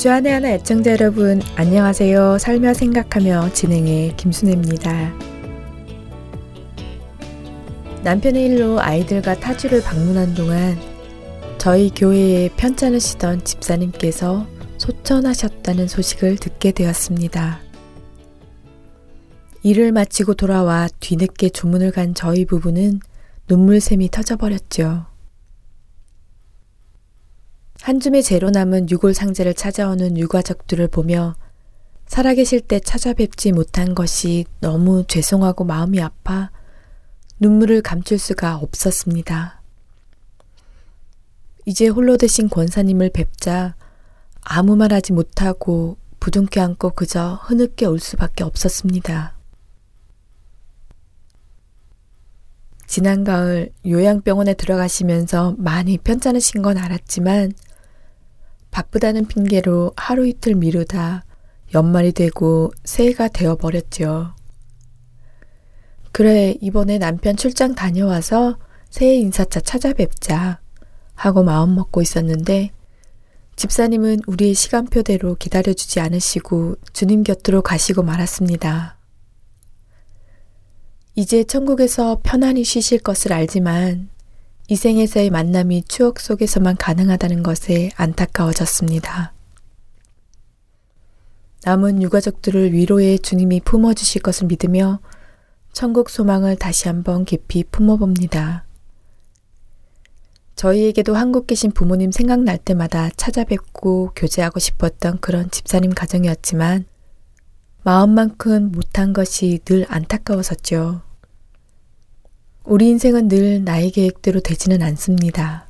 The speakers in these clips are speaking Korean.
주안의 하나 애청자 여러분 안녕하세요. 살며 생각하며 진행의 김순혜입니다. 남편의 일로 아이들과 타주를 방문한 동안 저희 교회에 편찮으시던 집사님께서 소천하셨다는 소식을 듣게 되었습니다. 일을 마치고 돌아와 뒤늦게 주문을 간 저희 부부는 눈물샘이 터져버렸죠. 한 줌의 재로 남은 유골 상자를 찾아오는 유가족들을 보며 살아계실 때 찾아뵙지 못한 것이 너무 죄송하고 마음이 아파 눈물을 감출 수가 없었습니다. 이제 홀로 되신 권사님을 뵙자 아무 말 하지 못하고 부둥켜 안고 그저 흐느껴 울 수밖에 없었습니다. 지난 가을 요양병원에 들어가시면서 많이 편찮으신 건 알았지만 바쁘다는 핑계로 하루 이틀 미루다 연말이 되고 새해가 되어버렸죠. 그래, 이번에 남편 출장 다녀와서 새해 인사차 찾아뵙자 하고 마음 먹고 있었는데 집사님은 우리의 시간표대로 기다려주지 않으시고 주님 곁으로 가시고 말았습니다. 이제 천국에서 편안히 쉬실 것을 알지만 이 생에서의 만남이 추억 속에서만 가능하다는 것에 안타까워졌습니다. 남은 유가족들을 위로해 주님이 품어주실 것을 믿으며 천국 소망을 다시 한번 깊이 품어봅니다. 저희에게도 한국 계신 부모님 생각날 때마다 찾아뵙고 교제하고 싶었던 그런 집사님 가정이었지만 마음만큼 못한 것이 늘 안타까웠었죠. 우리 인생은 늘 나의 계획대로 되지는 않습니다.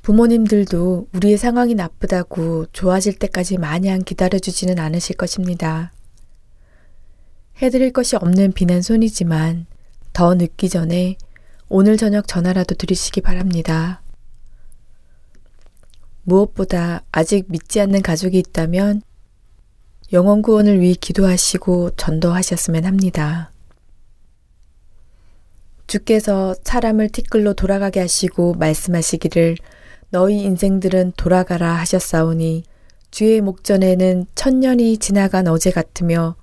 부모님들도 우리의 상황이 나쁘다고 좋아질 때까지 마냥 기다려주지는 않으실 것입니다. 해드릴 것이 없는 비난손이지만 더 늦기 전에 오늘 저녁 전화라도 드리시기 바랍니다. 무엇보다 아직 믿지 않는 가족이 있다면 영원 구원을 위해 기도하시고 전도하셨으면 합니다. 주께서 사람을 티끌로 돌아가게 하시고 말씀하시기를 너희 인생들은 돌아가라 하셨사오니 주의 목전에는 천년이 지나간 어제 같으며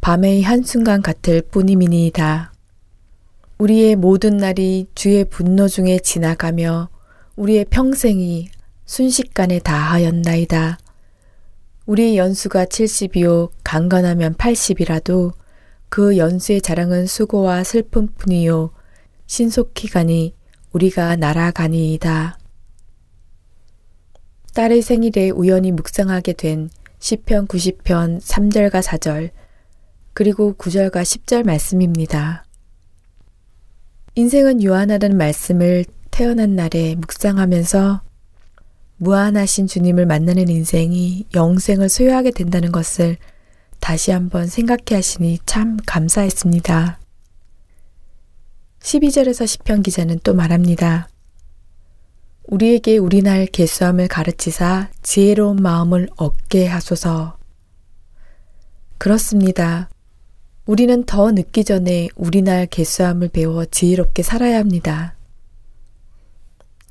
밤의 한순간 같을 뿐이미니이다. 우리의 모든 날이 주의 분노 중에 지나가며 우리의 평생이 순식간에 다하였나이다. 우리의 연수가 70이요 강건하면 80이라도 그 연수의 자랑은 수고와 슬픔뿐이요 신속히 가니 우리가 날아가니이다. 딸의 생일에 우연히 묵상하게 된 시편 90편 3절과 4절 그리고 9절과 10절 말씀입니다. 인생은 유한하다는 말씀을 태어난 날에 묵상하면서 무한하신 주님을 만나는 인생이 영생을 소유하게 된다는 것을 다시 한번 생각해 하시니 참 감사했습니다. 12절에서 시편 기자는 또 말합니다. 우리에게 우리 날 개수함을 가르치사 지혜로운 마음을 얻게 하소서. 그렇습니다. 우리는 더 늦기 전에 우리 날 개수함을 배워 지혜롭게 살아야 합니다.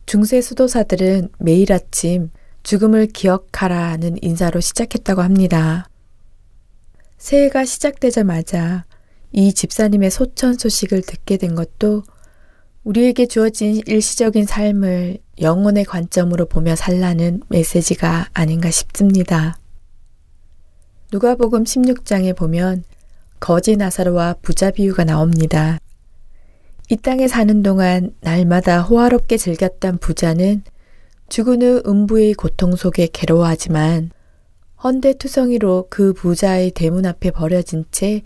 중세 수도사들은 매일 아침 죽음을 기억하라는 인사로 시작했다고 합니다. 새해가 시작되자마자 이 집사님의 소천 소식을 듣게 된 것도 우리에게 주어진 일시적인 삶을 영혼의 관점으로 보며 살라는 메시지가 아닌가 싶습니다. 누가복음 16장에 보면 거지 나사로와 부자 비유가 나옵니다. 이 땅에 사는 동안 날마다 호화롭게 즐겼던 부자는 죽은 후 음부의 고통 속에 괴로워하지만 헌데 투성이로 그 부자의 대문 앞에 버려진 채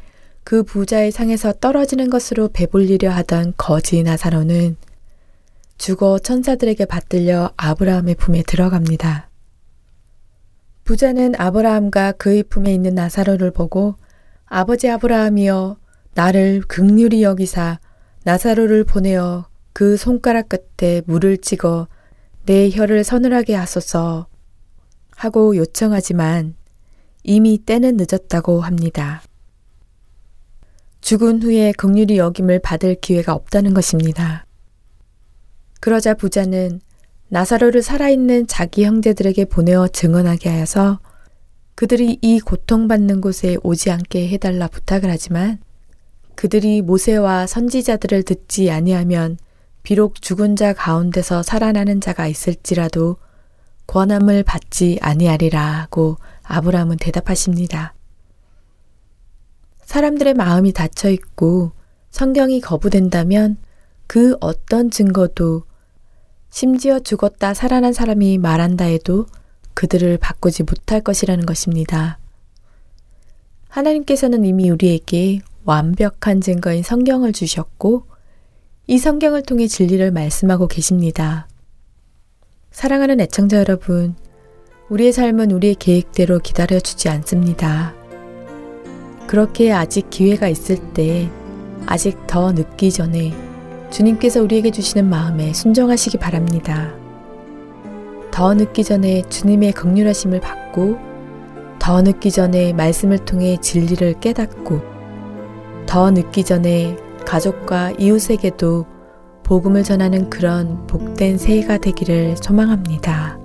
그 부자의 상에서 떨어지는 것으로 배불리려 하던 거지 나사로는 죽어 천사들에게 받들려 아브라함의 품에 들어갑니다. 부자는 아브라함과 그의 품에 있는 나사로를 보고 아버지 아브라함이여 나를 극률이 여기사 나사로를 보내어 그 손가락 끝에 물을 찍어 내 혀를 서늘하게 하소서 하고 요청하지만 이미 때는 늦었다고 합니다. 죽은 후에 극률이 여김을 받을 기회가 없다는 것입니다. 그러자 부자는 나사로를 살아있는 자기 형제들에게 보내어 증언하게 하여서 그들이 이 고통받는 곳에 오지 않게 해달라 부탁을 하지만 그들이 모세와 선지자들을 듣지 아니하면 비록 죽은 자 가운데서 살아나는 자가 있을지라도 권함을 받지 아니하리라고 아브라함은 대답하십니다. 사람들의 마음이 닫혀 있고 성경이 거부된다면 그 어떤 증거도 심지어 죽었다 살아난 사람이 말한다 해도 그들을 바꾸지 못할 것이라는 것입니다. 하나님께서는 이미 우리에게 완벽한 증거인 성경을 주셨고 이 성경을 통해 진리를 말씀하고 계십니다. 사랑하는 애청자 여러분, 우리의 삶은 우리의 계획대로 기다려주지 않습니다. 그렇게 아직 기회가 있을 때, 아직 더 늦기 전에 주님께서 우리에게 주시는 마음에 순종하시기 바랍니다. 더 늦기 전에 주님의 극률하심을 받고, 더 늦기 전에 말씀을 통해 진리를 깨닫고, 더 늦기 전에 가족과 이웃에게도 복음을 전하는 그런 복된 새해가 되기를 소망합니다.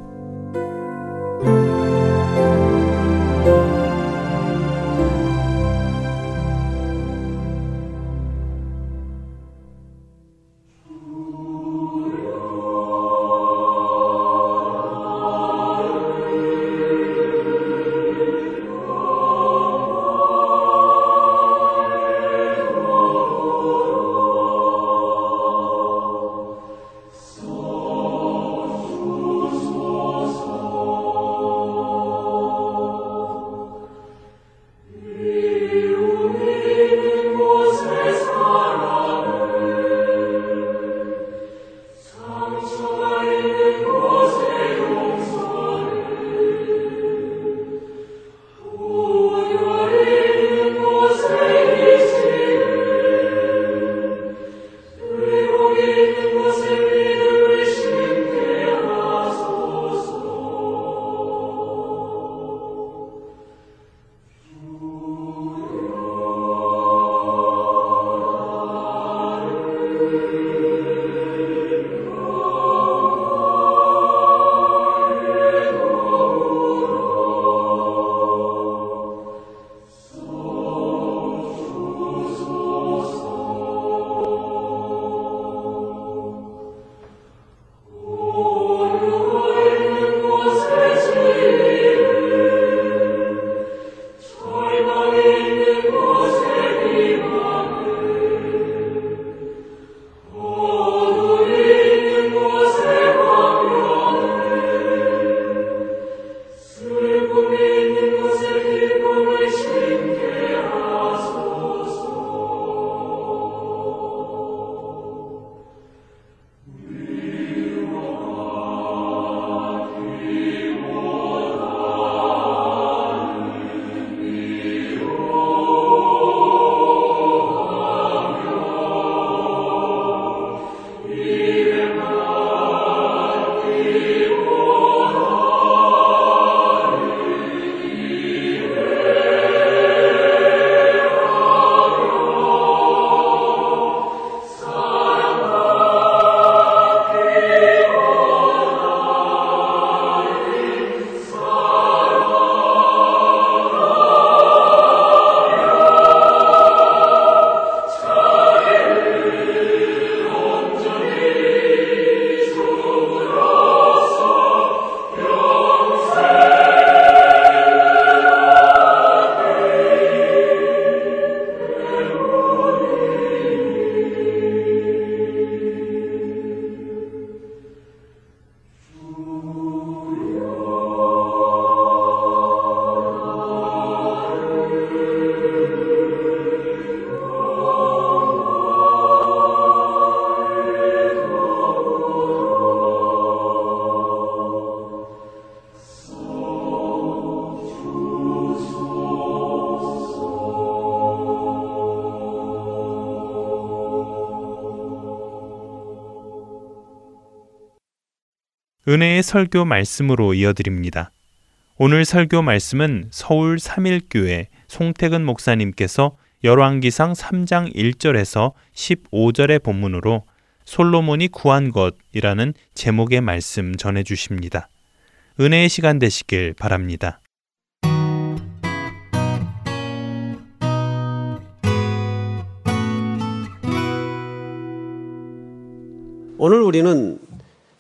은혜의 설교 말씀으로 이어드립니다. 오늘 설교 말씀은 서울 3일교회 송태근 목사님께서 열왕기상 3장 1절에서 15절의 본문으로 솔로몬이 구한 것이라는 제목의 말씀 전해 주십니다. 은혜의 시간 되시길 바랍니다. 오늘 우리는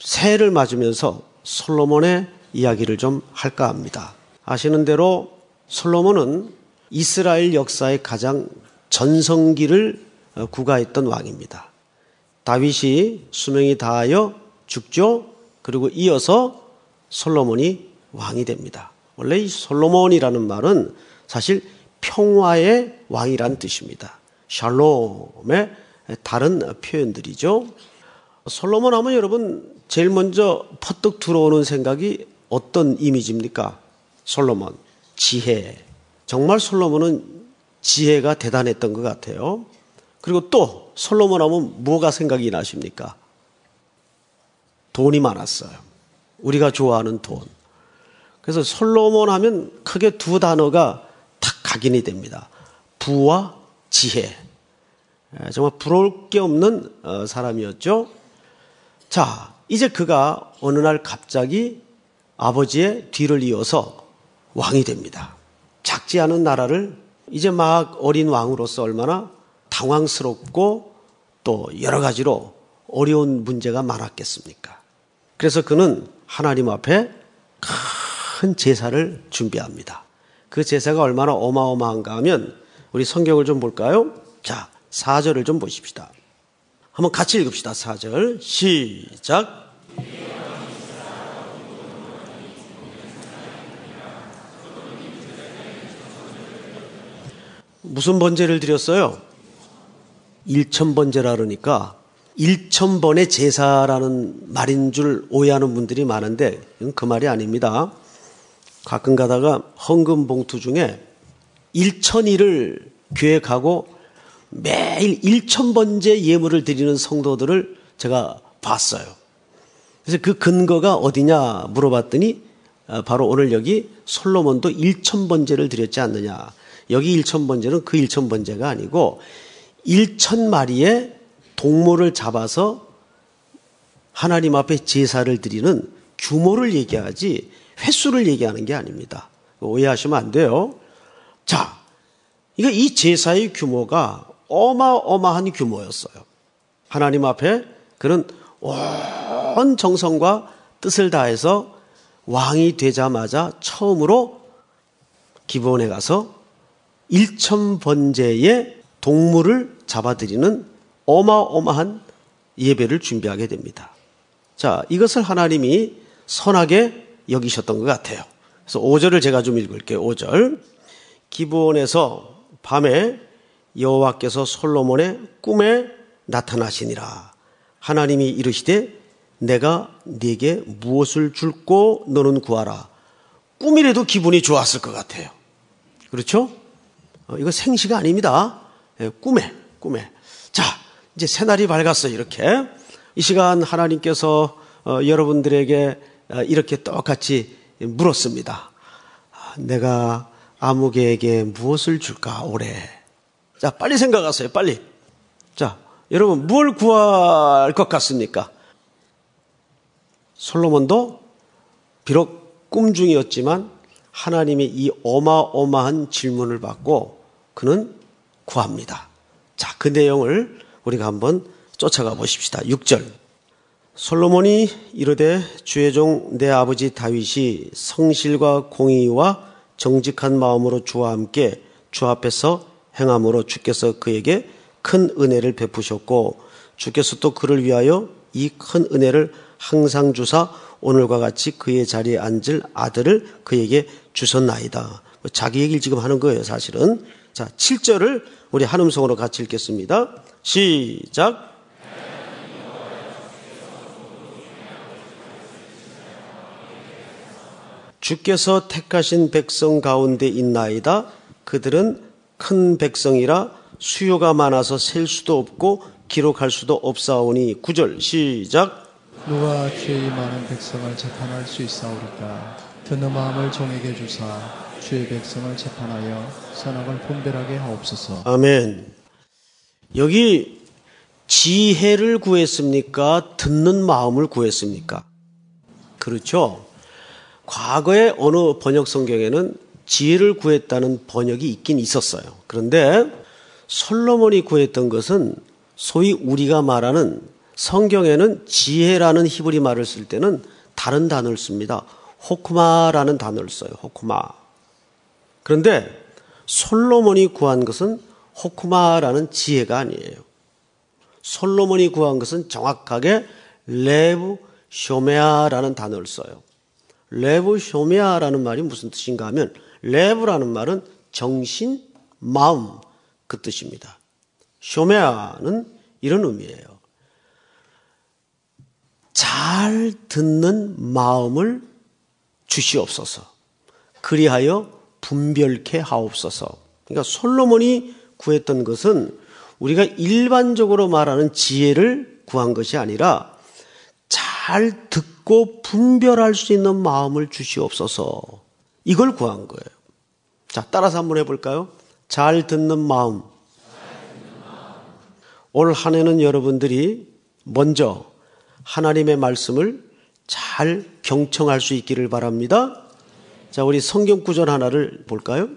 새해를 맞으면서 솔로몬의 이야기를 좀 할까 합니다. 아시는 대로 솔로몬은 이스라엘 역사의 가장 전성기를 어, 구가했던 왕입니다. 다윗이 수명이 다하여 죽죠. 그리고 이어서 솔로몬이 왕이 됩니다. 원래 이 솔로몬이라는 말은 사실 평화의 왕이란 뜻입니다. 샬롬의 다른 표현들이죠. 솔로몬 하면 여러분 제일 먼저 퍼뜩 들어오는 생각이 어떤 이미지입니까? 솔로몬, 지혜. 정말 솔로몬은 지혜가 대단했던 것 같아요. 그리고 또 솔로몬 하면 뭐가 생각이 나십니까? 돈이 많았어요. 우리가 좋아하는 돈. 그래서 솔로몬 하면 크게 두 단어가 탁 각인이 됩니다. 부와 지혜. 정말 부러울 게 없는 어, 사람이었죠. 자, 이제 그가 어느 날 갑자기 아버지의 뒤를 이어서 왕이 됩니다. 작지 않은 나라를 이제 막 어린 왕으로서 얼마나 당황스럽고 또 여러 가지로 어려운 문제가 많았겠습니까? 그래서 그는 하나님 앞에 큰 제사를 준비합니다. 그 제사가 얼마나 어마어마한가 하면 우리 성경을 좀 볼까요? 자, 4절을 좀 보십시다. 한번 같이 읽읍시다. 4절. 시작. 무슨 번제를 드렸어요? 일천번제라 그러니까 일천번의 제사라는 말인 줄 오해하는 분들이 많은데 그 말이 아닙니다. 가끔 가다가 헌금 봉투 중에 일천일을 계획하고 매일 1천번째 예물을 드리는 성도들을 제가 봤어요. 그래서 그 근거가 어디냐 물어봤더니 어, 바로 오늘 여기 솔로몬도 1천번째를 드렸지 않느냐. 여기 1천번째는 그 1천번째가 아니고 1천 마리의 동물을 잡아서 하나님 앞에 제사를 드리는 규모를 얘기하지 횟수를 얘기하는 게 아닙니다. 오해하시면 안 돼요. 자, 이거 이 제사의 규모가 어마어마한 규모였어요. 하나님 앞에 그는 온 정성과 뜻을 다해서 왕이 되자마자 처음으로 기본에 가서 1천 번제의 동물을 잡아들이는 어마어마한 예배를 준비하게 됩니다. 자, 이것을 하나님이 선하게 여기셨던 것 같아요. 그래서 5절을 제가 좀 읽을게요. 5절. 기본에서 밤에 여호와께서 솔로몬의 꿈에 나타나시니라. 하나님이 이르시되 내가 네게 무엇을 줄고 너는 구하라. 꿈이라도 기분이 좋았을 것 같아요. 그렇죠? 어, 이거 생시가 아닙니다. 예, 꿈에, 꿈에. 자, 이제 새날이 밝았어, 이렇게. 이 시간 하나님께서 어, 여러분들에게 어, 이렇게 똑같이 물었습니다. 아, 내가 아무개에게 무엇을 줄까, 올해? 자, 빨리 생각하세요. 빨리. 자, 여러분, 뭘 구할 것 같습니까? 솔로몬도 비록 꿈중이었지만 하나님의 이 어마어마한 질문을 받고 그는 구합니다. 자, 그 내용을 우리가 한번 쫓아가 보십시다. 6절. 솔로몬이 이르되 주의 종 내 아버지 다윗이 성실과 공의와 정직한 마음으로 주와 함께 주 앞에서 행함으로 주께서 그에게 큰 은혜를 베푸셨고 주께서 또 그를 위하여 이 큰 은혜를 항상 주사 오늘과 같이 그의 자리에 앉을 아들을 그에게 주셨나이다. 자기 얘기를 지금 하는 거예요, 사실은. 자, 7절을 우리 한음성으로 같이 읽겠습니다. 시작. 주께서 택하신 백성 가운데 있나이다. 그들은 큰 백성이라 수요가 많아서 셀 수도 없고 기록할 수도 없사오니 구절 시작 누가 죄의 많은 백성을 재판할 수 있사오리까 듣는 마음을 종에게 주사 주의 백성을 재판하여 선악을 분별하게 하옵소서. 아멘. 여기 지혜를 구했습니까? 듣는 마음을 구했습니까? 그렇죠. 과거에 어느 번역 성경에는 지혜를 구했다는 번역이 있긴 있었어요. 그런데 솔로몬이 구했던 것은 소위 우리가 말하는 성경에는 지혜라는 히브리 말을 쓸 때는 다른 단어를 씁니다. חכמה라는 단어를 써요. חכמה. 그런데 솔로몬이 구한 것은 חכמה라는 지혜가 아니에요. 솔로몬이 구한 것은 정확하게 לב שומע라는 단어를 써요. לב שומע라는 말이 무슨 뜻인가 하면 레브라는 말은 정신, 마음 그 뜻입니다. 쇼메아는 이런 의미예요. 잘 듣는 마음을 주시옵소서. 그리하여 분별케 하옵소서. 그러니까 솔로몬이 구했던 것은 우리가 일반적으로 말하는 지혜를 구한 것이 아니라 잘 듣고 분별할 수 있는 마음을 주시옵소서. 이걸 구한 거예요. 자, 따라서 한번 해볼까요? 잘 듣는 마음. 올 한 해는 여러분들이 먼저 하나님의 말씀을 잘 경청할 수 있기를 바랍니다. 자, 우리 성경 구절 하나를 볼까요?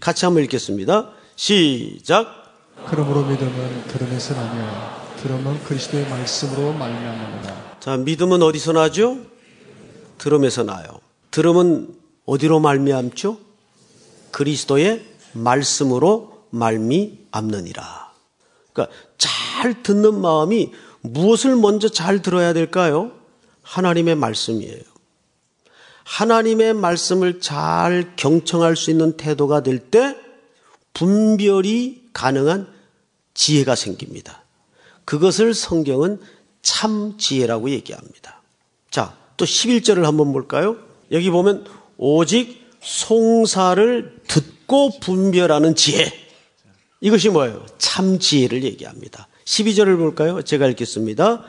같이 한번 읽겠습니다. 시작. 그러므로 믿음은 들음에서 나며 들음은 그리스도의 말씀으로 말미암는다. 자, 믿음은 어디서 나죠? 들음에서 나요. 들음은 어디로 말미암죠? 그리스도의 말씀으로 말미암느니라. 그러니까 잘 듣는 마음이 무엇을 먼저 잘 들어야 될까요? 하나님의 말씀이에요. 하나님의 말씀을 잘 경청할 수 있는 태도가 될 때 분별이 가능한 지혜가 생깁니다. 그것을 성경은 참 지혜라고 얘기합니다. 자, 또 11절을 한번 볼까요? 여기 보면 오직 송사를 듣고 분별하는 지혜. 이것이 뭐예요? 참 지혜를 얘기합니다. 12절을 볼까요? 제가 읽겠습니다.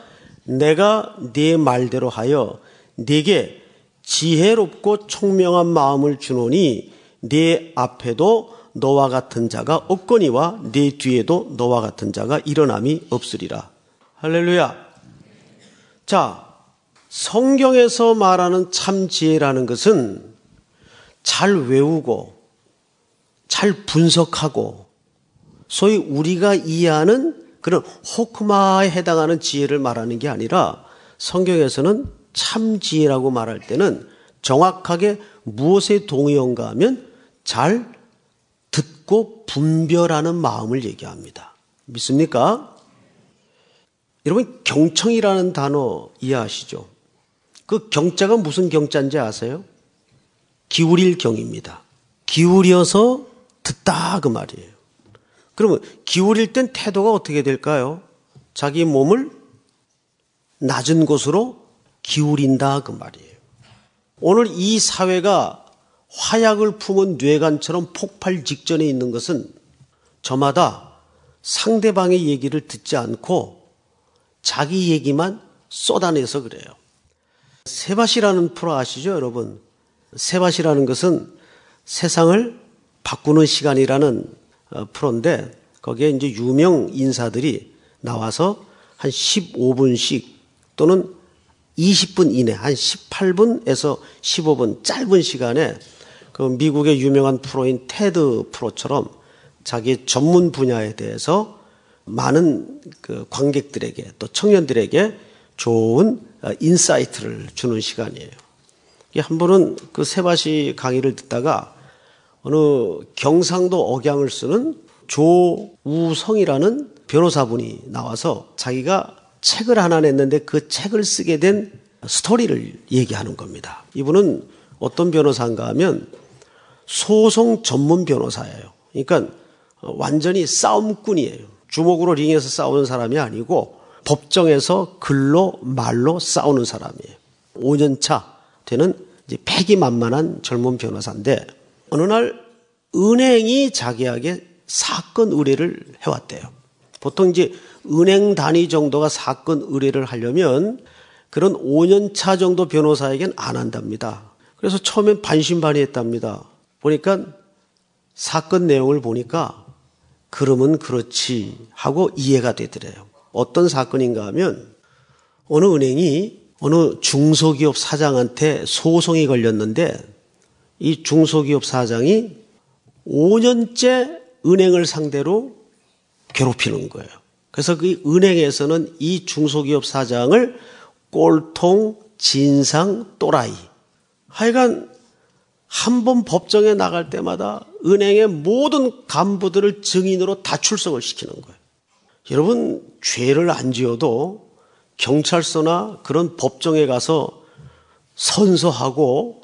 내가 네 말대로 하여 네게 지혜롭고 총명한 마음을 주노니 네 앞에도 너와 같은 자가 없거니와 네 뒤에도 너와 같은 자가 일어남이 없으리라. 할렐루야. 자, 성경에서 말하는 참 지혜라는 것은 잘 외우고 잘 분석하고 소위 우리가 이해하는 그런 호크마에 해당하는 지혜를 말하는 게 아니라 성경에서는 참 지혜라고 말할 때는 정확하게 무엇에 동의한가 하면 잘 듣고 분별하는 마음을 얘기합니다. 믿습니까? 여러분 경청이라는 단어 이해하시죠? 그 경자가 무슨 경자인지 아세요? 기울일 경입니다. 기울여서 듣다 그 말이에요. 그러면 기울일 땐 태도가 어떻게 될까요? 자기 몸을 낮은 곳으로 기울인다 그 말이에요. 오늘 이 사회가 화약을 품은 뇌관처럼 폭발 직전에 있는 것은 저마다 상대방의 얘기를 듣지 않고 자기 얘기만 쏟아내서 그래요. 세바시라는 프로 아시죠, 여러분? 세바시라는 것은 세상을 바꾸는 시간이라는 어, 프로인데 거기에 이제 유명 인사들이 나와서 한 15분씩 또는 20분 이내, 한 18분에서 15분 짧은 시간에 그 미국의 유명한 프로인 테드 프로처럼 자기 전문 분야에 대해서 많은 그 관객들에게 또 청년들에게 좋은 어, insight를 주는 시간이에요. 한 번은 그 세바시 강의를 듣다가 어느 경상도 억양을 쓰는 조우성이라는 변호사분이 나와서 자기가 책을 하나 냈는데 그 책을 쓰게 된 스토리를 얘기하는 겁니다. 이분은 어떤 변호사인가 하면 소송 전문 변호사예요. 그러니까 완전히 싸움꾼이에요. 주먹으로 링에서 싸우는 사람이 아니고 법정에서 글로 말로 싸우는 사람이에요. 5년 차 되는 이제 패기만만한 젊은 변호사인데 어느 날 은행이 자기에게 사건 의뢰를 해왔대요. 보통 이제 은행 단위 정도가 사건 의뢰를 하려면 그런 5년 차 정도 변호사에겐 안 한답니다. 그래서 처음엔 반신반의했답니다. 보니까 사건 내용을 보니까 그러면 그렇지 하고 이해가 되더래요. 어떤 사건인가 하면 어느 은행이 어느 중소기업 사장한테 소송이 걸렸는데 이 중소기업 사장이 5년째 은행을 상대로 괴롭히는 거예요. 그래서 그 은행에서는 이 중소기업 사장을 꼴통, 진상, 또라이. 하여간 한 번 법정에 나갈 때마다 은행의 모든 간부들을 증인으로 다 출석을 시키는 거예요. 여러분, 죄를 안 지어도 경찰서나 그런 법정에 가서 선서하고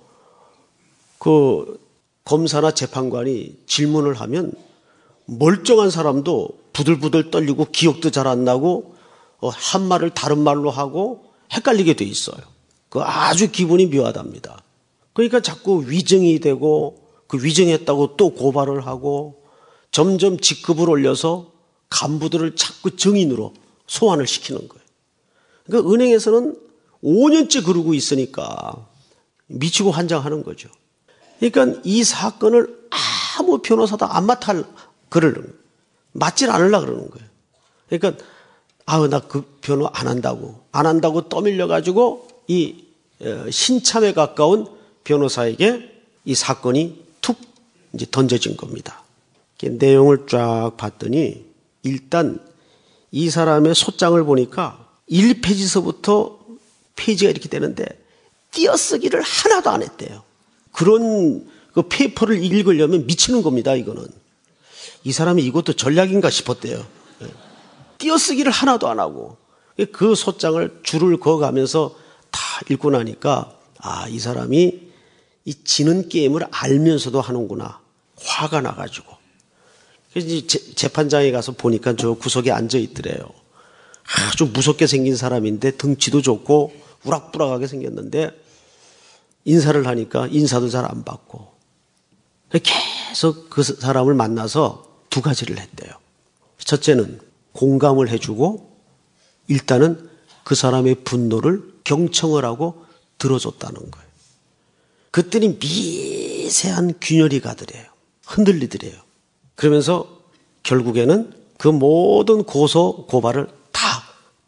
그 검사나 재판관이 질문을 하면 멀쩡한 사람도 부들부들 떨리고 기억도 잘 안 나고 어, 한 말을 다른 말로 하고 헷갈리게 돼 있어요. 그 아주 기분이 묘하답니다. 그러니까 자꾸 위증이 되고 그 위증했다고 또 고발을 하고 점점 직급을 올려서 간부들을 자꾸 증인으로 소환을 시키는 거예요. 그러니까 은행에서는 5년째 그러고 있으니까 미치고 환장하는 거죠. 그러니까 이 사건을 아무 변호사도 안 맡아 그러는 맞질 않으려 그러는 거예요. 그러니까 아우 나 그 변호 안 한다고 안 한다고 떠밀려 가지고 이 어, 신참에 가까운 변호사에게 이 사건이 툭 이제 던져진 겁니다. 내용을 쫙 봤더니 일단 이 사람의 소장을 보니까 1페이지서부터 페이지가 이렇게 되는데 띄어쓰기를 하나도 안 했대요. 그런 그 페이퍼를 읽으려면 미치는 겁니다, 이거는. 이 사람이 이것도 전략인가 싶었대요. 예. 띄어쓰기를 하나도 안 하고 그 소장을 줄을 그어가면서 다 읽고 나니까 아, 이 사람이 이 지는 게임을 알면서도 하는구나. 화가 나가지고. 그래서 재판장에 가서 보니까 저 구석에 앉아 있더래요. 아주 무섭게 생긴 사람인데 덩치도 좋고 우락부락하게 생겼는데 인사를 하니까 인사도 잘 안 받고 계속 그 사람을 만나서 두 가지를 했대요. 첫째는 공감을 해주고 일단은 그 사람의 분노를 경청을 하고 들어줬다는 거예요. 그때는 미세한 균열이 가더래요. 흔들리더래요. 그러면서 결국에는 그 모든 고소, 고발을 다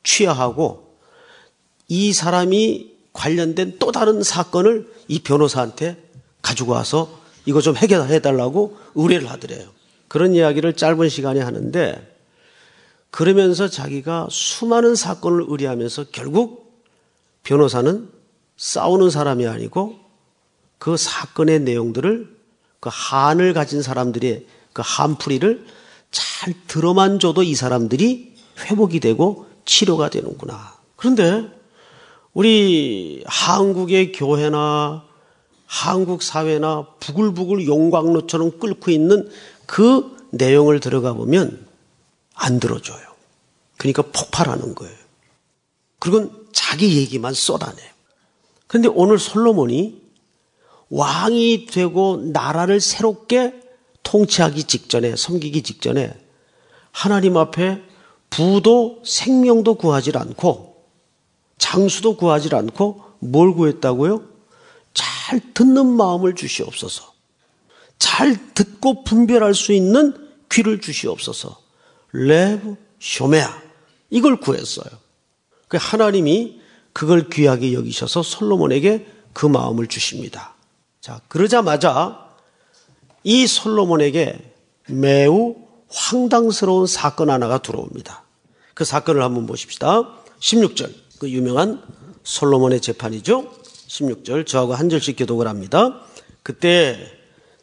취하하고 이 사람이 관련된 또 다른 사건을 이 변호사한테 가지고 와서 이거 좀 해결해 달라고 의뢰를 하더래요. 그런 이야기를 짧은 시간에 하는데 그러면서 자기가 수많은 사건을 의뢰하면서 결국 변호사는 싸우는 사람이 아니고 그 사건의 내용들을 그 한을 가진 사람들의 그 한풀이를 잘 들어만 줘도 이 사람들이 회복이 되고 치료가 되는구나. 그런데 우리 한국의 교회나 한국 사회나 부글부글 용광로처럼 끓고 있는 그 내용을 들어가 보면 안 들어줘요. 그러니까 폭발하는 거예요. 그리고 자기 얘기만 쏟아내요. 그런데 오늘 솔로몬이 왕이 되고 나라를 새롭게 통치하기 직전에, 섬기기 직전에 하나님 앞에 부도 생명도 구하지 않고 장수도 구하지 않고 뭘 구했다고요? 잘 듣는 마음을 주시옵소서. 잘 듣고 분별할 수 있는 귀를 주시옵소서. 레브 쇼메아 이걸 구했어요. 그 하나님이 그걸 귀하게 여기셔서 솔로몬에게 그 마음을 주십니다. 자, 그러자마자 이 솔로몬에게 매우 황당스러운 사건 하나가 들어옵니다. 그 사건을 한번 보십시다. 16절. 그 유명한 솔로몬의 재판이죠. 16절. 저하고 한 절씩 교독을 합니다. 그때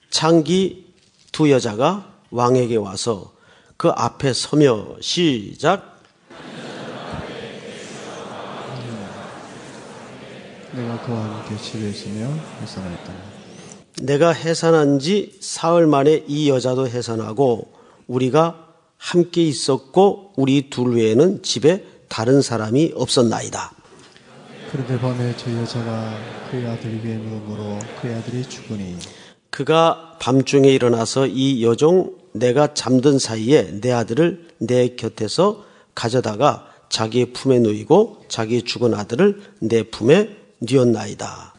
창기 두 여자가 왕에게 와서 그 앞에 서며 시작. 내가 그와 함께 집에 있으며 해산하였다. 내가 해산한 지 사흘 만에 이 여자도 해산하고 우리가 함께 있었고 우리 둘 외에는 집에 다른 사람이 없었나이다. 그런데 밤에 저 여자가 그의 아들 위에 누움으로 그의 아들이 죽으니 그가 밤중에 일어나서 이 여종 내가 잠든 사이에 내 아들을 내 곁에서 가져다가 자기의 품에 누이고 자기의 죽은 아들을 내 품에 뉘었나이다.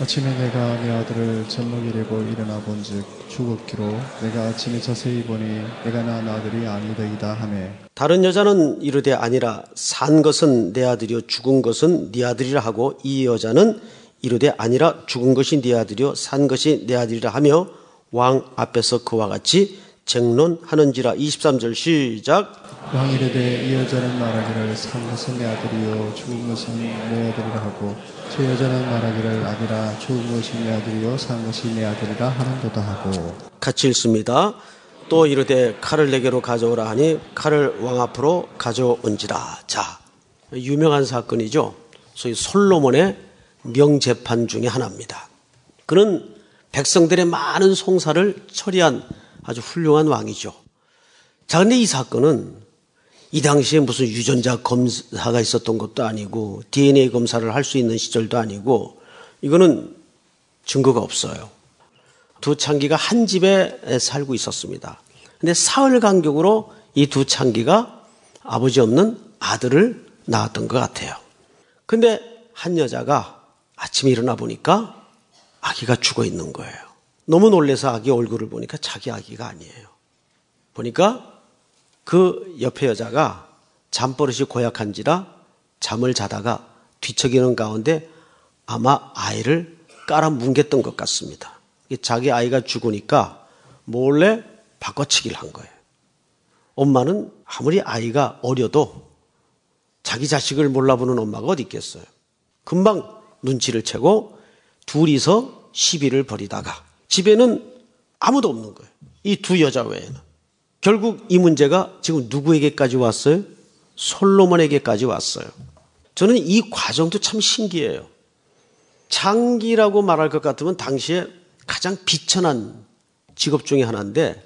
아침에 내가 내 아들을 젖먹이려고 일어나 본즉 죽었기로 내가 아침에 자세히 보니 내가 낳은 아들이 아니더이다 하매. 다른 여자는 이르되 아니라 산 것은 내 아들이요 죽은 것은 네 아들이라 하고 이 여자는 이르되 아니라 죽은 것이 네 아들이요 산 것이 내 아들이라 하며 왕 앞에서 그와 같이 쟁론하는지라. 23절 시작. 왕 이르되 이 여자는 말하기를 산 것은 내 아들이요 죽은 것은 내 아들이라 하고 저 여자는 말하기를 아니라 죽은 것이 내 아들이요 산 것이 내 아들이라 하는도다 하고 같이 읽습니다. 또 이르되 칼을 내게로 가져오라 하니 칼을 왕 앞으로 가져온지라. 자, 유명한 사건이죠. 소위 솔로몬의 명재판 중에 하나입니다. 그는 백성들의 많은 송사를 처리한 아주 훌륭한 왕이죠. 자, 근데 이 사건은 이 당시에 무슨 유전자 검사가 있었던 것도 아니고 DNA 검사를 할 수 있는 시절도 아니고 이거는 증거가 없어요. 두 창기가 한 집에 살고 있었습니다. 근데 사흘 간격으로 이 두 창기가 아버지 없는 아들을 낳았던 것 같아요. 근데 한 여자가 아침에 일어나 보니까 아기가 죽어 있는 거예요. 너무 놀래서 아기 얼굴을 보니까 자기 아기가 아니에요. 보니까 그 옆에 여자가 잠버릇이 고약한지라 잠을 자다가 뒤척이는 가운데 아마 아이를 깔아뭉갰던 것 같습니다. 자기 아이가 죽으니까 몰래 바꿔치기를 한 거예요. 엄마는 아무리 아이가 어려도 자기 자식을 몰라보는 엄마가 어디 있겠어요. 금방 눈치를 채고 둘이서 시비를 벌이다가 집에는 아무도 없는 거예요. 이 두 여자 외에는. 결국 이 문제가 지금 누구에게까지 왔어요? 솔로몬에게까지 왔어요. 저는 이 과정도 참 신기해요. 장기라고 말할 것 같으면 당시에 가장 비천한 직업 중의 하나인데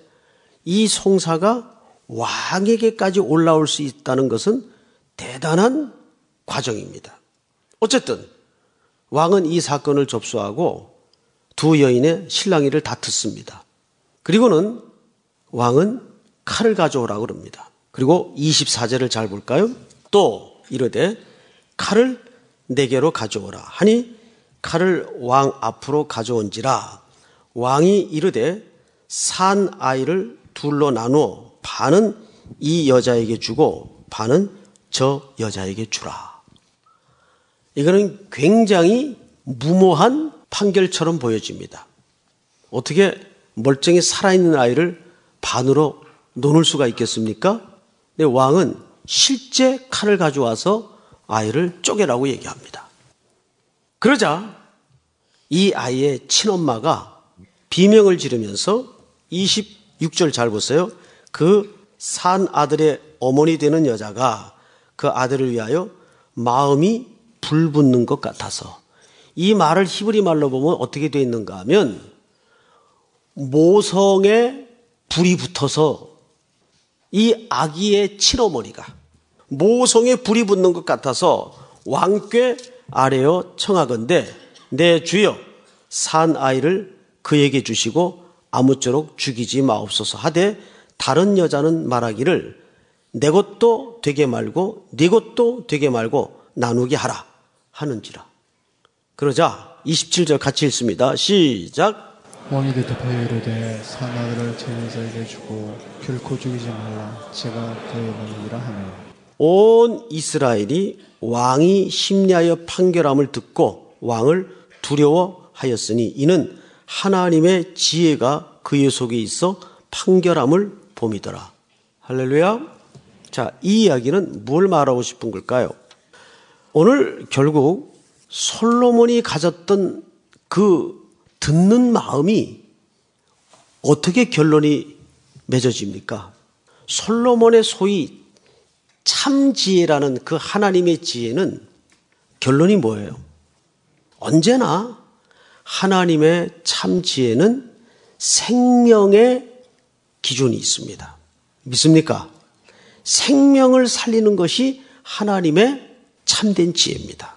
이 송사가 왕에게까지 올라올 수 있다는 것은 대단한 과정입니다. 어쨌든 왕은 이 사건을 접수하고 두 여인의 신랑이를 다 듣습니다. 그리고는 왕은 칼을 가져오라고 그럽니다. 그리고 24절을 잘 볼까요? 또 이르되 칼을 내게로 가져오라 하니 칼을 왕 앞으로 가져온지라 왕이 이르되 산 아이를 둘로 나누어 반은 이 여자에게 주고 반은 저 여자에게 주라. 이거는 굉장히 무모한 판결처럼 보여집니다. 어떻게 멀쩡히 살아있는 아이를 반으로 놓을 수가 있겠습니까? 근데 왕은 실제 칼을 가져와서 아이를 쪼개라고 얘기합니다. 그러자 이 아이의 친엄마가 비명을 지르면서 26절 잘 보세요. 그 산 아들의 어머니 되는 여자가 그 아들을 위하여 마음이 불붙는 것 같아서 이 말을 히브리 말로 보면 어떻게 되어 있는가 하면 모성에 불이 붙어서 이 아기의 친어머니가 모성에 불이 붙는 것 같아서 왕께 아래어 청하건대 내 주여 산 아이를 그에게 주시고 아무쪼록 죽이지 마옵소서. 하되 다른 여자는 말하기를 내 것도 되게 말고 네 것도 되게 말고 나누게 하라. 하는지라. 그러자 27절 같이 읽습니다. 시작 왕이 대답하여 이르되 산 아들을 제 여자에게 주고 결코 죽이지 말라 제가 그의 어머니라 하며 온 이스라엘이 왕이 심리하여 판결함을 듣고 왕을 두려워하였으니 이는 하나님의 지혜가 그의 속에 있어 판결함을 봄이더라. 할렐루야. 자, 이 이야기는 뭘 말하고 싶은 걸까요? 오늘 결국 솔로몬이 가졌던 그 듣는 마음이 어떻게 결론이 맺어집니까? 솔로몬의 소위 참 지혜라는 그 하나님의 지혜는 결론이 뭐예요? 언제나 하나님의 참 지혜는 생명의 기준이 있습니다. 믿습니까? 생명을 살리는 것이 하나님의 참된 지혜입니다.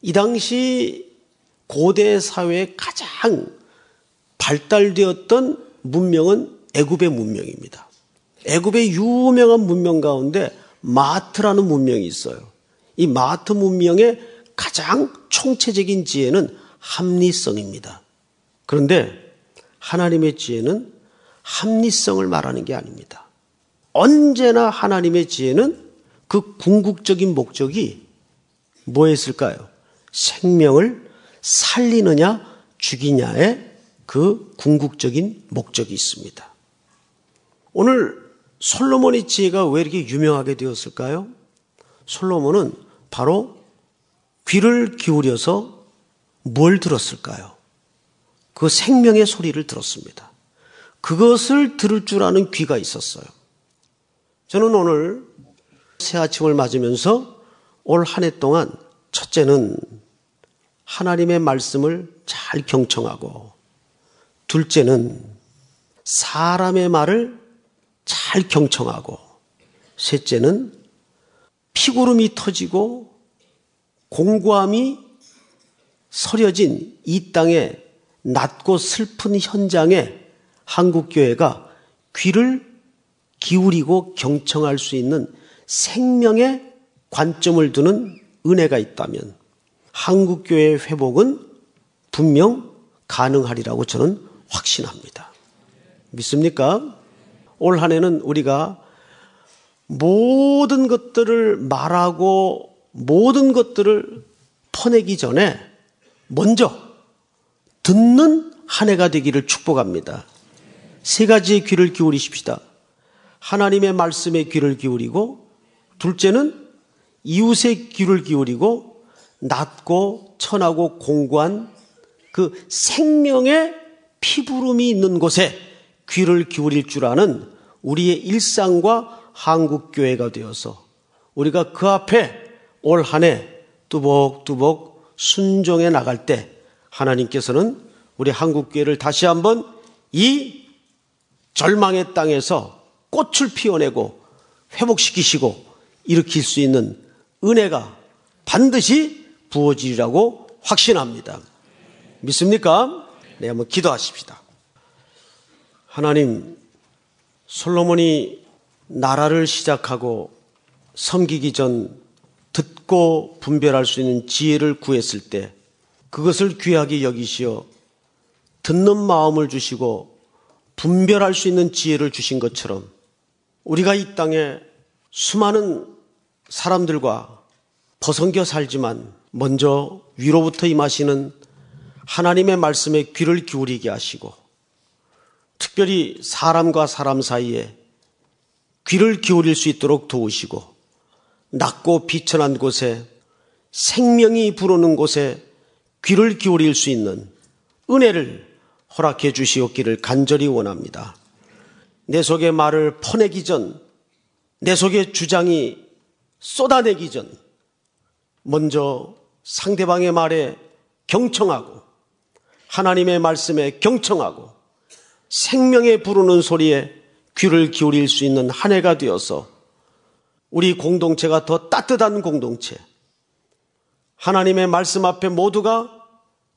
이 당시 고대 사회의 가장 발달되었던 문명은 애굽의 문명입니다. 애굽의 유명한 문명 가운데 마트라는 문명이 있어요. 이 마트 문명의 가장 총체적인 지혜는 합리성입니다. 그런데 하나님의 지혜는 합리성을 말하는 게 아닙니다. 언제나 하나님의 지혜는 그 궁극적인 목적이 뭐였을까요? 생명을 살리느냐 죽이냐의 그 궁극적인 목적이 있습니다. 오늘 솔로몬의 지혜가 왜 이렇게 유명하게 되었을까요? 솔로몬은 바로 귀를 기울여서 뭘 들었을까요? 그 생명의 소리를 들었습니다. 그것을 들을 줄 아는 귀가 있었어요. 저는 오늘 새 아침을 맞으면서 올 한 해 동안 첫째는 하나님의 말씀을 잘 경청하고 둘째는 사람의 말을 잘 경청하고 셋째는 피구름이 터지고 공고함이 서려진 이 땅의 낮고 슬픈 현장에 한국교회가 귀를 기울이고 경청할 수 있는 생명의 관점을 두는 은혜가 있다면 한국교회의 회복은 분명 가능하리라고 저는 확신합니다. 믿습니까? 올 한 해는 우리가 모든 것들을 말하고 모든 것들을 퍼내기 전에 먼저 듣는 한 해가 되기를 축복합니다. 세 가지의 귀를 기울이십시다. 하나님의 말씀에 귀를 기울이고, 둘째는 이웃의 귀를 기울이고, 낮고 천하고 공고한 그 생명의 피부름이 있는 곳에 귀를 기울일 줄 아는 우리의 일상과 한국교회가 되어서 우리가 그 앞에 올 한 해 뚜벅뚜벅 순종해 나갈 때 하나님께서는 우리 한국교회를 다시 한번 이 절망의 땅에서 꽃을 피워내고 회복시키시고 일으킬 수 있는 은혜가 반드시 부어지리라고 확신합니다. 믿습니까? 네, 한번 기도하십시다. 하나님, 솔로몬이 나라를 시작하고 섬기기 전 듣고 분별할 수 있는 지혜를 구했을 때 그것을 귀하게 여기시어 듣는 마음을 주시고 분별할 수 있는 지혜를 주신 것처럼 우리가 이 땅에 수많은 사람들과 벗어겨 살지만 먼저 위로부터 임하시는 하나님의 말씀에 귀를 기울이게 하시고 특별히 사람과 사람 사이에 귀를 기울일 수 있도록 도우시고 낮고 비천한 곳에 생명이 부르는 곳에 귀를 기울일 수 있는 은혜를 허락해 주시옵기를 간절히 원합니다. 내 속의 말을 퍼내기 전, 내 속의 주장이 쏟아내기 전, 먼저 상대방의 말에 경청하고 하나님의 말씀에 경청하고 생명에 부르는 소리에 귀를 기울일 수 있는 한 해가 되어서 우리 공동체가 더 따뜻한 공동체, 하나님의 말씀 앞에 모두가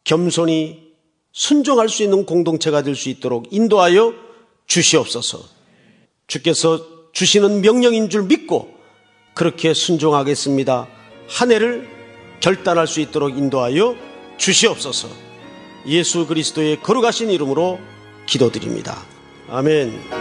겸손히 순종할 수 있는 공동체가 될 수 있도록 인도하여 주시옵소서. 주께서 주시는 명령인 줄 믿고 그렇게 순종하겠습니다. 한 해를 결단할 수 있도록 인도하여 주시옵소서. 예수 그리스도의 거룩하신 이름으로 기도드립니다. 아멘.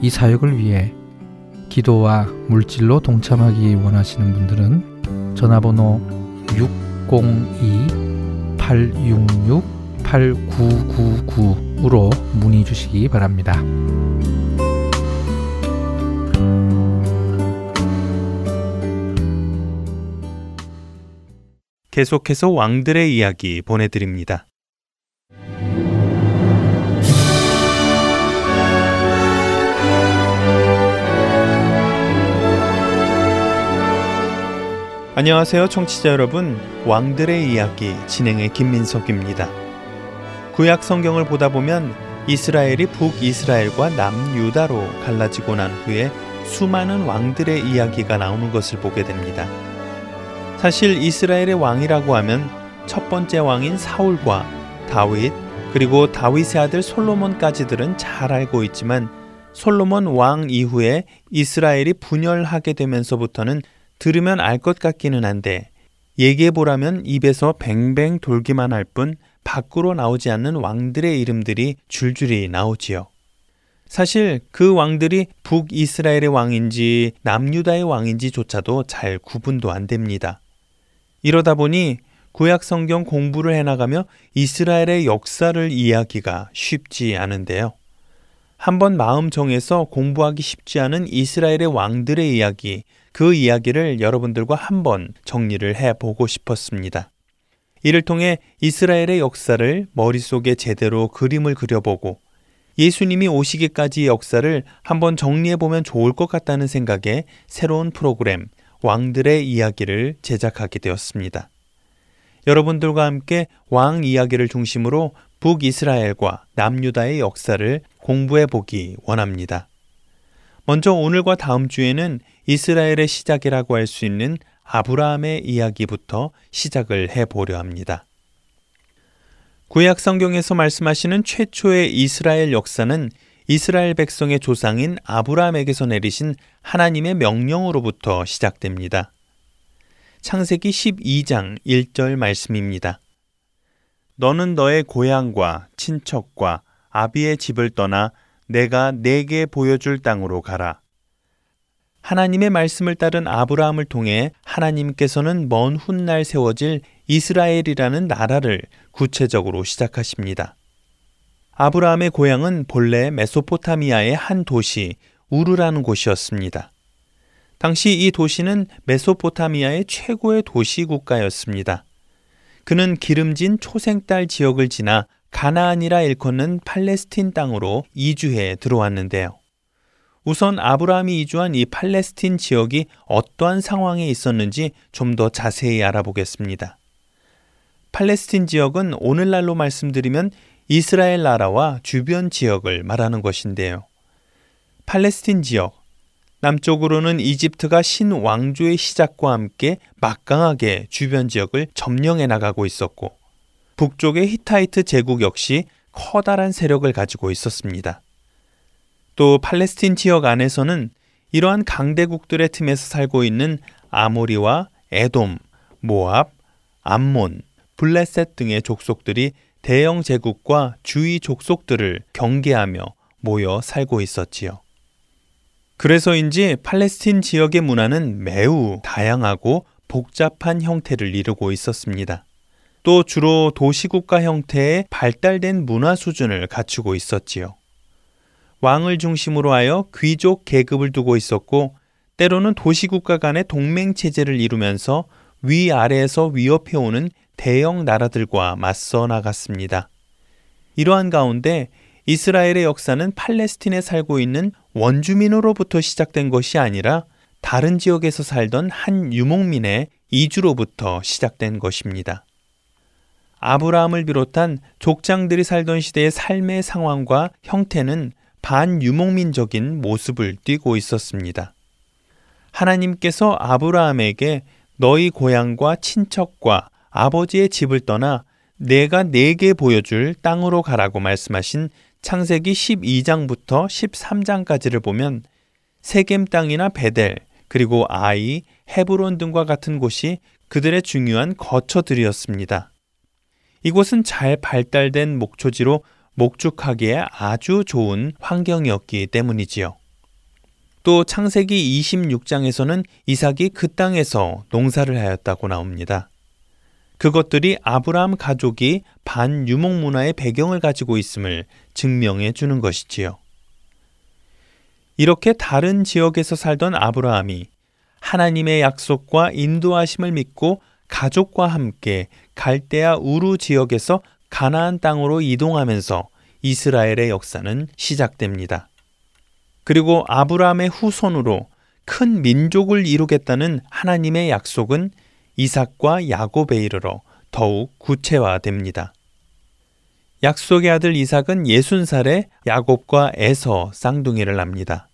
이 사역을 위해 기도와 물질로 동참하기 원하시는 분들은 전화번호 602-866-8999으로 문의 주시기 바랍니다. 계속해서 왕들의 이야기 보내드립니다. 안녕하세요, 청취자 여러분. 왕들의 이야기 진행의 김민석입니다. 구약 성경을 보다 보면 이스라엘이 북이스라엘과 남유다로 갈라지고 난 후에 수많은 왕들의 이야기가 나오는 것을 보게 됩니다. 사실 이스라엘의 왕이라고 하면 첫 번째 왕인 사울과 다윗, 그리고 다윗의 아들 솔로몬까지들은 잘 알고 있지만 솔로몬 왕 이후에 이스라엘이 분열하게 되면서부터는 들으면 알 것 같기는 한데 얘기해 보라면 입에서 뱅뱅 돌기만 할 뿐 밖으로 나오지 않는 왕들의 이름들이 줄줄이 나오지요. 사실 그 왕들이 북이스라엘의 왕인지 남유다의 왕인지조차도 잘 구분도 안 됩니다. 이러다 보니 구약 성경 공부를 해나가며 이스라엘의 역사를 이해하기가 쉽지 않은데요. 한번 마음 정해서 공부하기 쉽지 않은 이스라엘의 왕들의 이야기, 그 이야기를 여러분들과 한번 정리를 해 보고 싶었습니다. 이를 통해 이스라엘의 역사를 머릿속에 제대로 그림을 그려보고 예수님이 오시기까지 역사를 한번 정리해 보면 좋을 것 같다는 생각에 새로운 프로그램 왕들의 이야기를 제작하게 되었습니다. 여러분들과 함께 왕 이야기를 중심으로 북이스라엘과 남유다의 역사를 공부해 보기 원합니다. 먼저 오늘과 다음 주에는 이스라엘의 시작이라고 할 수 있는 아브라함의 이야기부터 시작을 해 보려 합니다. 구약 성경에서 말씀하시는 최초의 이스라엘 역사는 이스라엘 백성의 조상인 아브라함에게서 내리신 하나님의 명령으로부터 시작됩니다. 창세기 12장 1절 말씀입니다. 너는 너의 고향과 친척과 아비의 집을 떠나 내가 내게 보여줄 땅으로 가라. 하나님의 말씀을 따른 아브라함을 통해 하나님께서는 먼 훗날 세워질 이스라엘이라는 나라를 구체적으로 시작하십니다. 아브라함의 고향은 본래 메소포타미아의 한 도시 우르라는 곳이었습니다. 당시 이 도시는 메소포타미아의 최고의 도시 국가였습니다. 그는 기름진 초생딸 지역을 지나 가나안이라 일컫는 팔레스틴 땅으로 이주해 들어왔는데요. 우선 아브라함이 이주한 이 팔레스틴 지역이 어떠한 상황에 있었는지 좀 더 자세히 알아보겠습니다. 팔레스틴 지역은 오늘날로 말씀드리면 이스라엘 나라와 주변 지역을 말하는 것인데요. 팔레스틴 지역, 남쪽으로는 이집트가 신왕조의 시작과 함께 막강하게 주변 지역을 점령해 나가고 있었고, 북쪽의 히타이트 제국 역시 커다란 세력을 가지고 있었습니다. 또 팔레스틴 지역 안에서는 이러한 강대국들의 틈에서 살고 있는 아모리와 에돔, 모압, 암몬, 블레셋 등의 족속들이 대영 제국과 주위 족속들을 경계하며 모여 살고 있었지요. 그래서인지 팔레스틴 지역의 문화는 매우 다양하고 복잡한 형태를 이루고 있었습니다. 또 주로 도시국가 형태의 발달된 문화 수준을 갖추고 있었지요. 왕을 중심으로 하여 귀족 계급을 두고 있었고 때로는 도시국가 간의 동맹 체제를 이루면서 위아래에서 위협해오는 대형 나라들과 맞서 나갔습니다. 이러한 가운데 이스라엘의 역사는 팔레스틴에 살고 있는 원주민으로부터 시작된 것이 아니라 다른 지역에서 살던 한 유목민의 이주로부터 시작된 것입니다. 아브라함을 비롯한 족장들이 살던 시대의 삶의 상황과 형태는 반유목민적인 모습을 띠고 있었습니다. 하나님께서 아브라함에게 너희 고향과 친척과 아버지의 집을 떠나 내가 내게 보여줄 땅으로 가라고 말씀하신 창세기 12장부터 13장까지를 보면 세겜 땅이나 베델, 그리고 아이, 헤브론 등과 같은 곳이 그들의 중요한 거처들이었습니다. 이곳은 잘 발달된 목초지로 목축하기에 아주 좋은 환경이었기 때문이지요. 또 창세기 26장에서는 이삭이 그 땅에서 농사를 하였다고 나옵니다. 그것들이 아브라함 가족이 반유목 문화의 배경을 가지고 있음을 증명해 주는 것이지요. 이렇게 다른 지역에서 살던 아브라함이 하나님의 약속과 인도하심을 믿고 가족과 함께 갈대아 우루 지역에서 가나안 땅으로 이동하면서 이스라엘의 역사는 시작됩니다. 그리고 아브라함의 후손으로 큰 민족을 이루겠다는 하나님의 약속은 이삭과 야곱에 이르러 더욱 구체화됩니다. 약속의 아들 이삭은 60살에 야곱과 에서 쌍둥이를 납니다.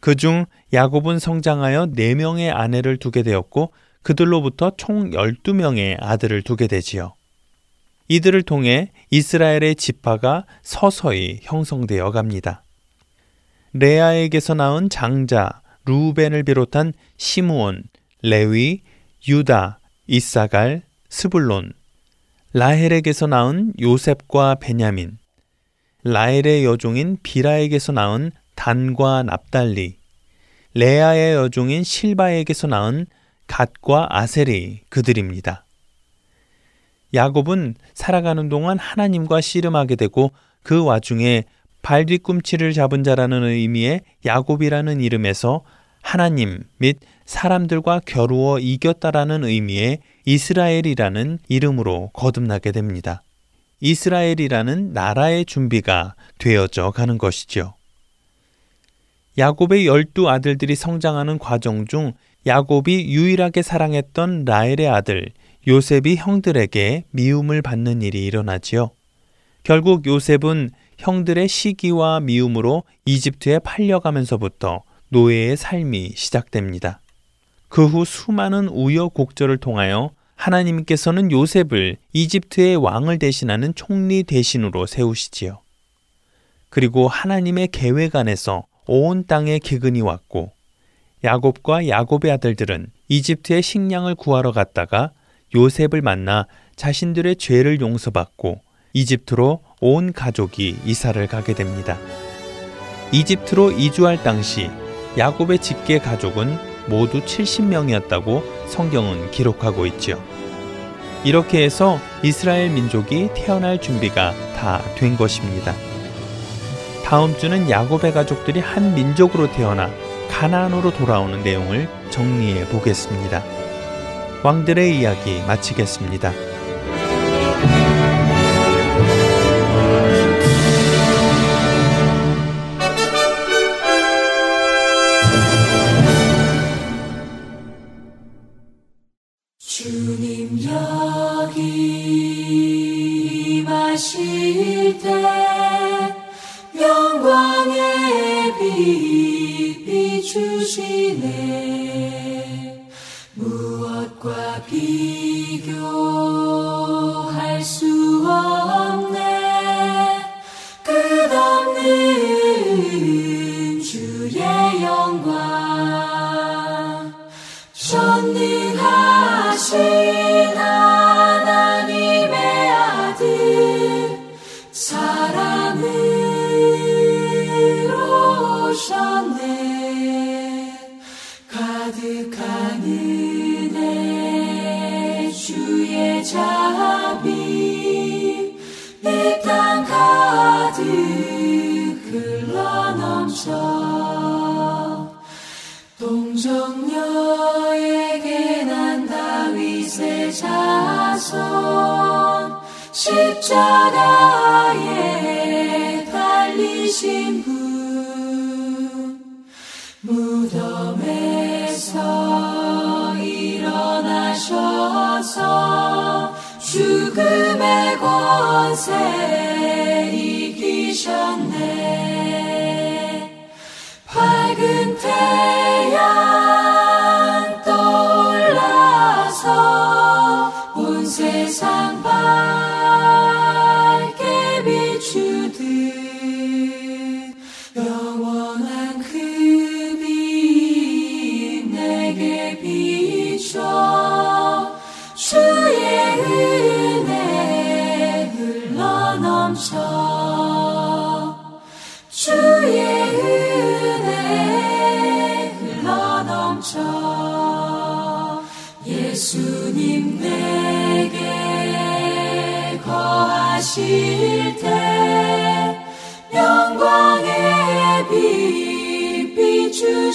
그중 야곱은 성장하여 4명의 아내를 두게 되었고 그들로부터 총 12명의 아들을 두게 되지요. 이들을 통해 이스라엘의 지파가 서서히 형성되어 갑니다. 레아에게서 낳은 장자 루벤을 비롯한 시므온, 레위, 유다, 이사갈, 스불론, 라헬에게서 낳은 요셉과 베냐민, 라헬의 여종인 비라에게서 낳은 단과 납달리, 레아의 여종인 실바에게서 낳은 갓과 아셀이 그들입니다. 야곱은 살아가는 동안 하나님과 씨름하게 되고 그 와중에 발 뒤꿈치를 잡은 자라는 의미의 야곱이라는 이름에서 하나님 및 사람들과 겨루어 이겼다라는 의미의 이스라엘이라는 이름으로 거듭나게 됩니다. 이스라엘이라는 나라의 준비가 되어져 가는 것이죠. 야곱의 열두 아들들이 성장하는 과정 중 야곱이 유일하게 사랑했던 라헬의 아들 요셉이 형들에게 미움을 받는 일이 일어나지요. 결국 요셉은 형들의 시기와 미움으로 이집트에 팔려가면서부터 노예의 삶이 시작됩니다. 그 후 수많은 우여곡절을 통하여 하나님께서는 요셉을 이집트의 왕을 대신하는 총리 대신으로 세우시지요. 그리고 하나님의 계획 안에서 온 땅에 기근이 왔고 야곱과 야곱의 아들들은 이집트의 식량을 구하러 갔다가 요셉을 만나 자신들의 죄를 용서받고 이집트로 온 가족이 이사를 가게 됩니다. 이집트로 이주할 당시 야곱의 직계 가족은 모두 70명이었다고 성경은 기록하고 있지요. 이렇게 해서 이스라엘 민족이 태어날 준비가 다 된 것입니다. 다음 주는 야곱의 가족들이 한 민족으로 태어나 가나안으로 돌아오는 내용을 정리해 보겠습니다. 왕들의 이야기 마치겠습니다. 십자가에 달리신 분 무덤에서 일어나셔서 죽음의 권세 이기셨네. 밝은 태 주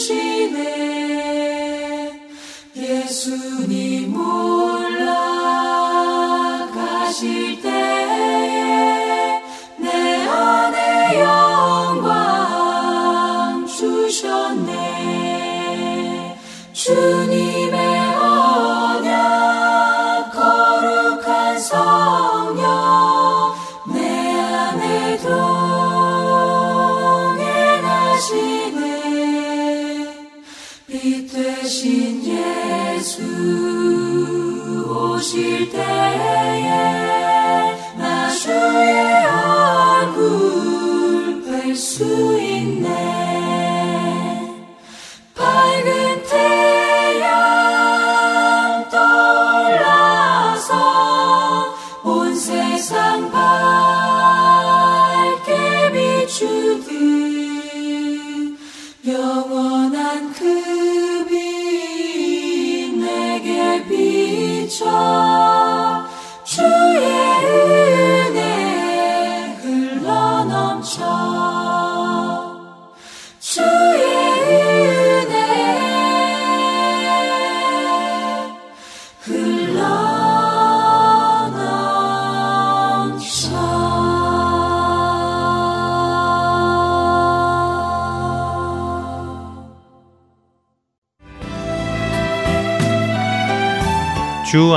신 예수 오실 때에